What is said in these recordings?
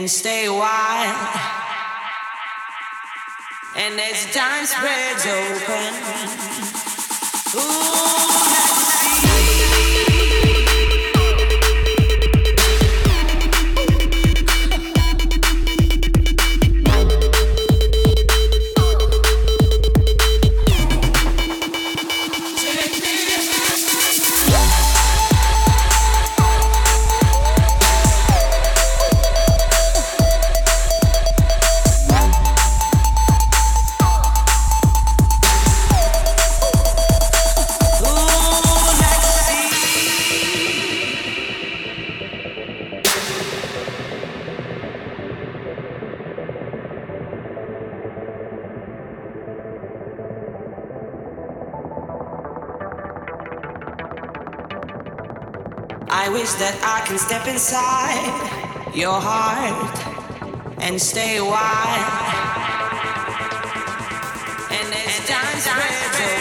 and stay a while. And as time spreads open, ooh. Can step inside your heart and stay a while. And as time spreads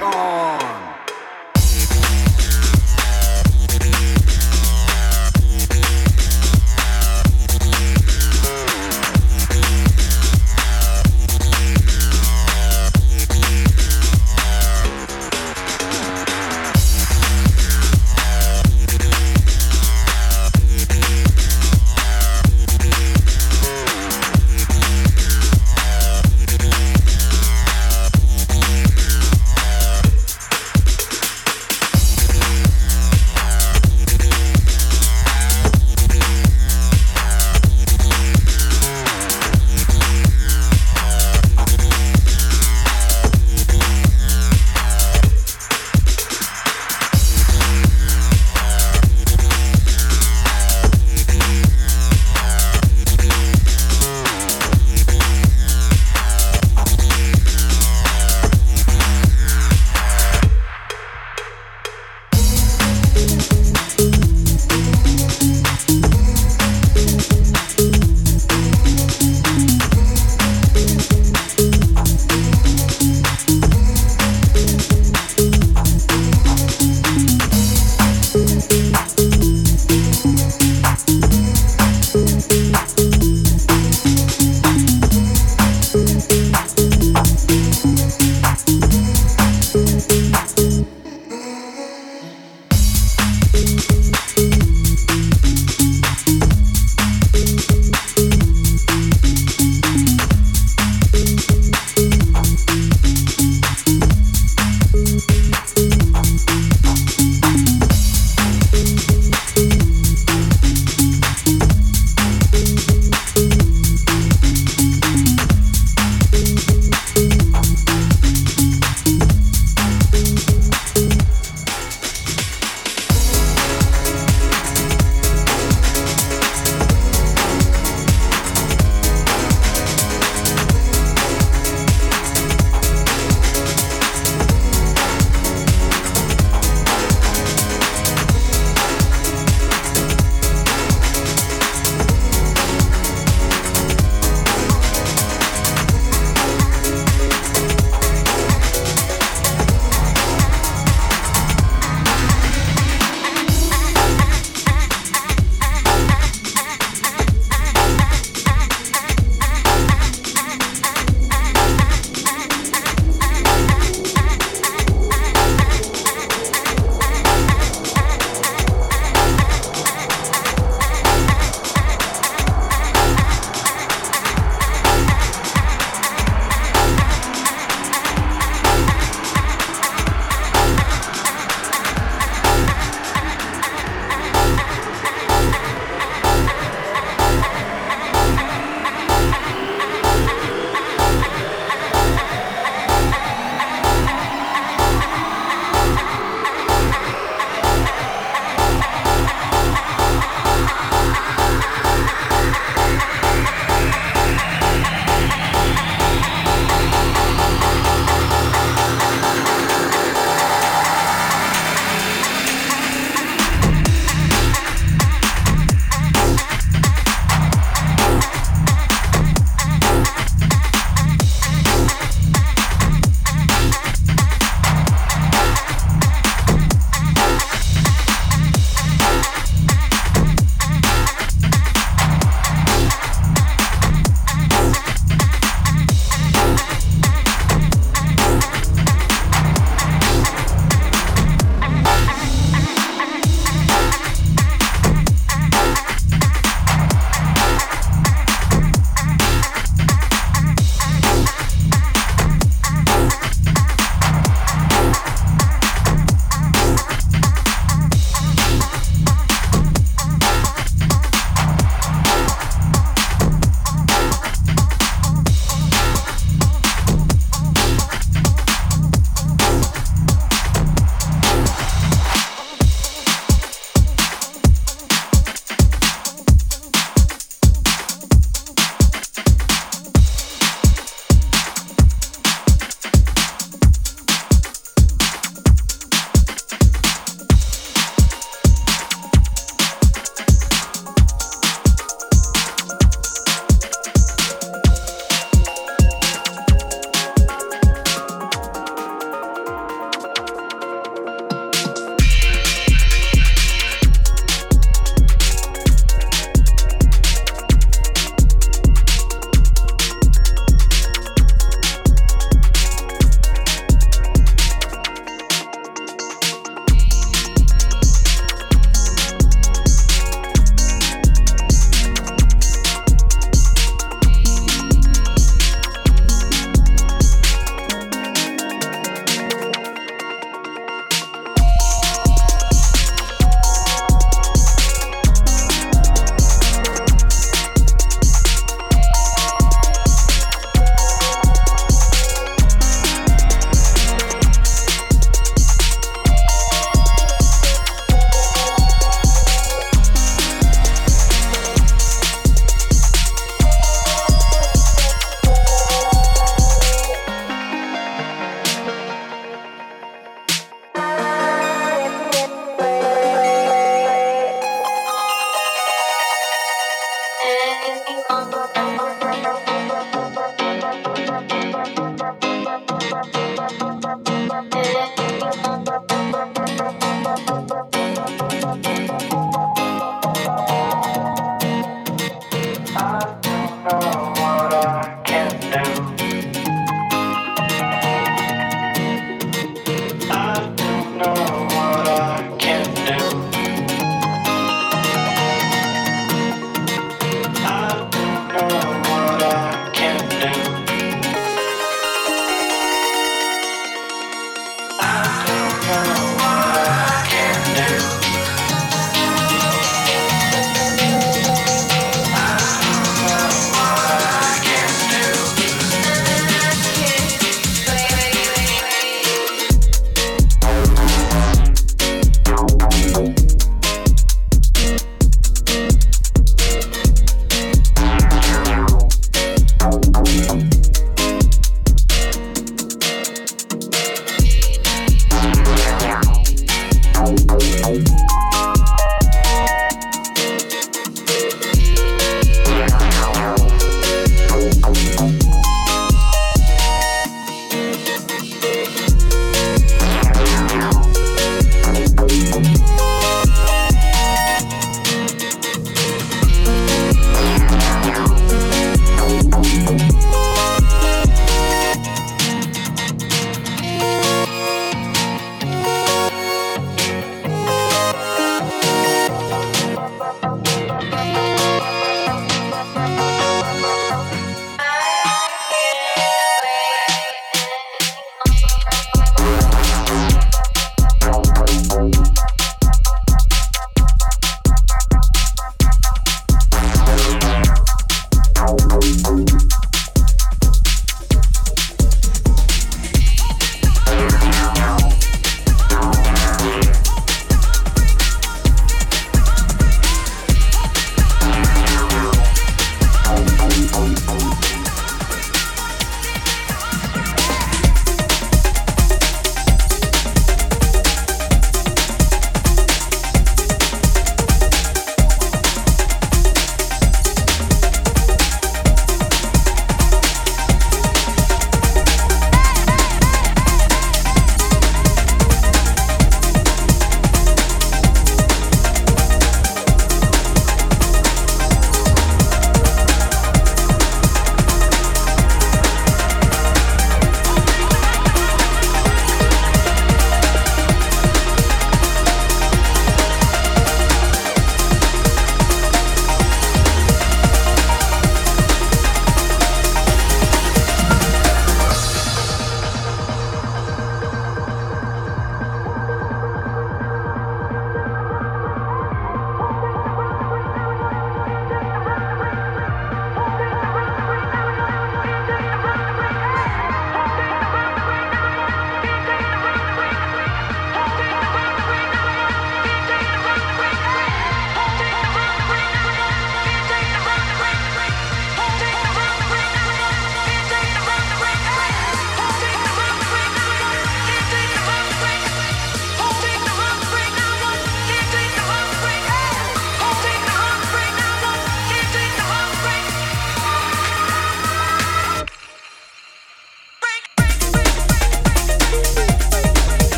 rock on.